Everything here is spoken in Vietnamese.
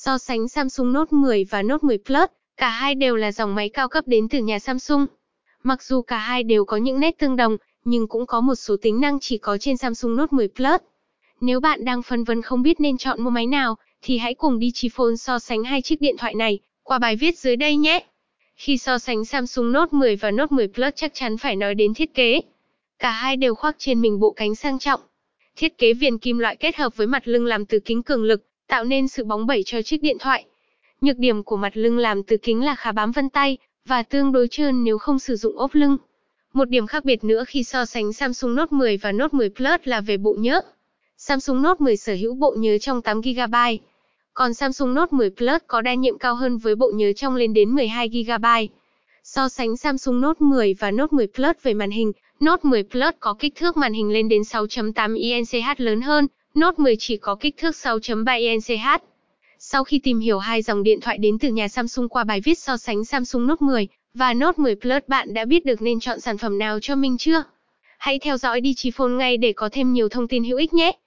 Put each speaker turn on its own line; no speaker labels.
So sánh Samsung Note 10 và Note 10 Plus, cả hai đều là dòng máy cao cấp đến từ nhà Samsung. Mặc dù cả hai đều có những nét tương đồng, nhưng cũng có một số tính năng chỉ có trên Samsung Note 10 Plus. Nếu bạn đang phân vân không biết nên chọn mua máy nào, thì hãy cùng Digiphone so sánh hai chiếc điện thoại này qua bài viết dưới đây nhé. Khi so sánh Samsung Note 10 và Note 10 Plus chắc chắn phải nói đến thiết kế. Cả hai đều khoác trên mình bộ cánh sang trọng. Thiết kế viền kim loại kết hợp với mặt lưng làm từ kính cường lực, tạo nên sự bóng bẩy cho chiếc điện thoại. Nhược điểm của mặt lưng làm từ kính là khá bám vân tay và tương đối trơn nếu không sử dụng ốp lưng. Một điểm khác biệt nữa khi so sánh Samsung Note 10 và Note 10 Plus là về bộ nhớ. Samsung Note 10 sở hữu bộ nhớ trong 8GB, còn Samsung Note 10 Plus có đa nhiệm cao hơn với bộ nhớ trong lên đến 12GB. So sánh Samsung Note 10 và Note 10 Plus về màn hình, Note 10 Plus có kích thước màn hình lên đến 6.8 INCH lớn hơn, Note 10 chỉ có kích thước 6.3 INCH. Sau khi tìm hiểu hai dòng điện thoại đến từ nhà Samsung qua bài viết so sánh Samsung Note 10 và Note 10 Plus, bạn đã biết được nên chọn sản phẩm nào cho mình chưa? Hãy theo dõi Digiphone ngay để có thêm nhiều thông tin hữu ích nhé!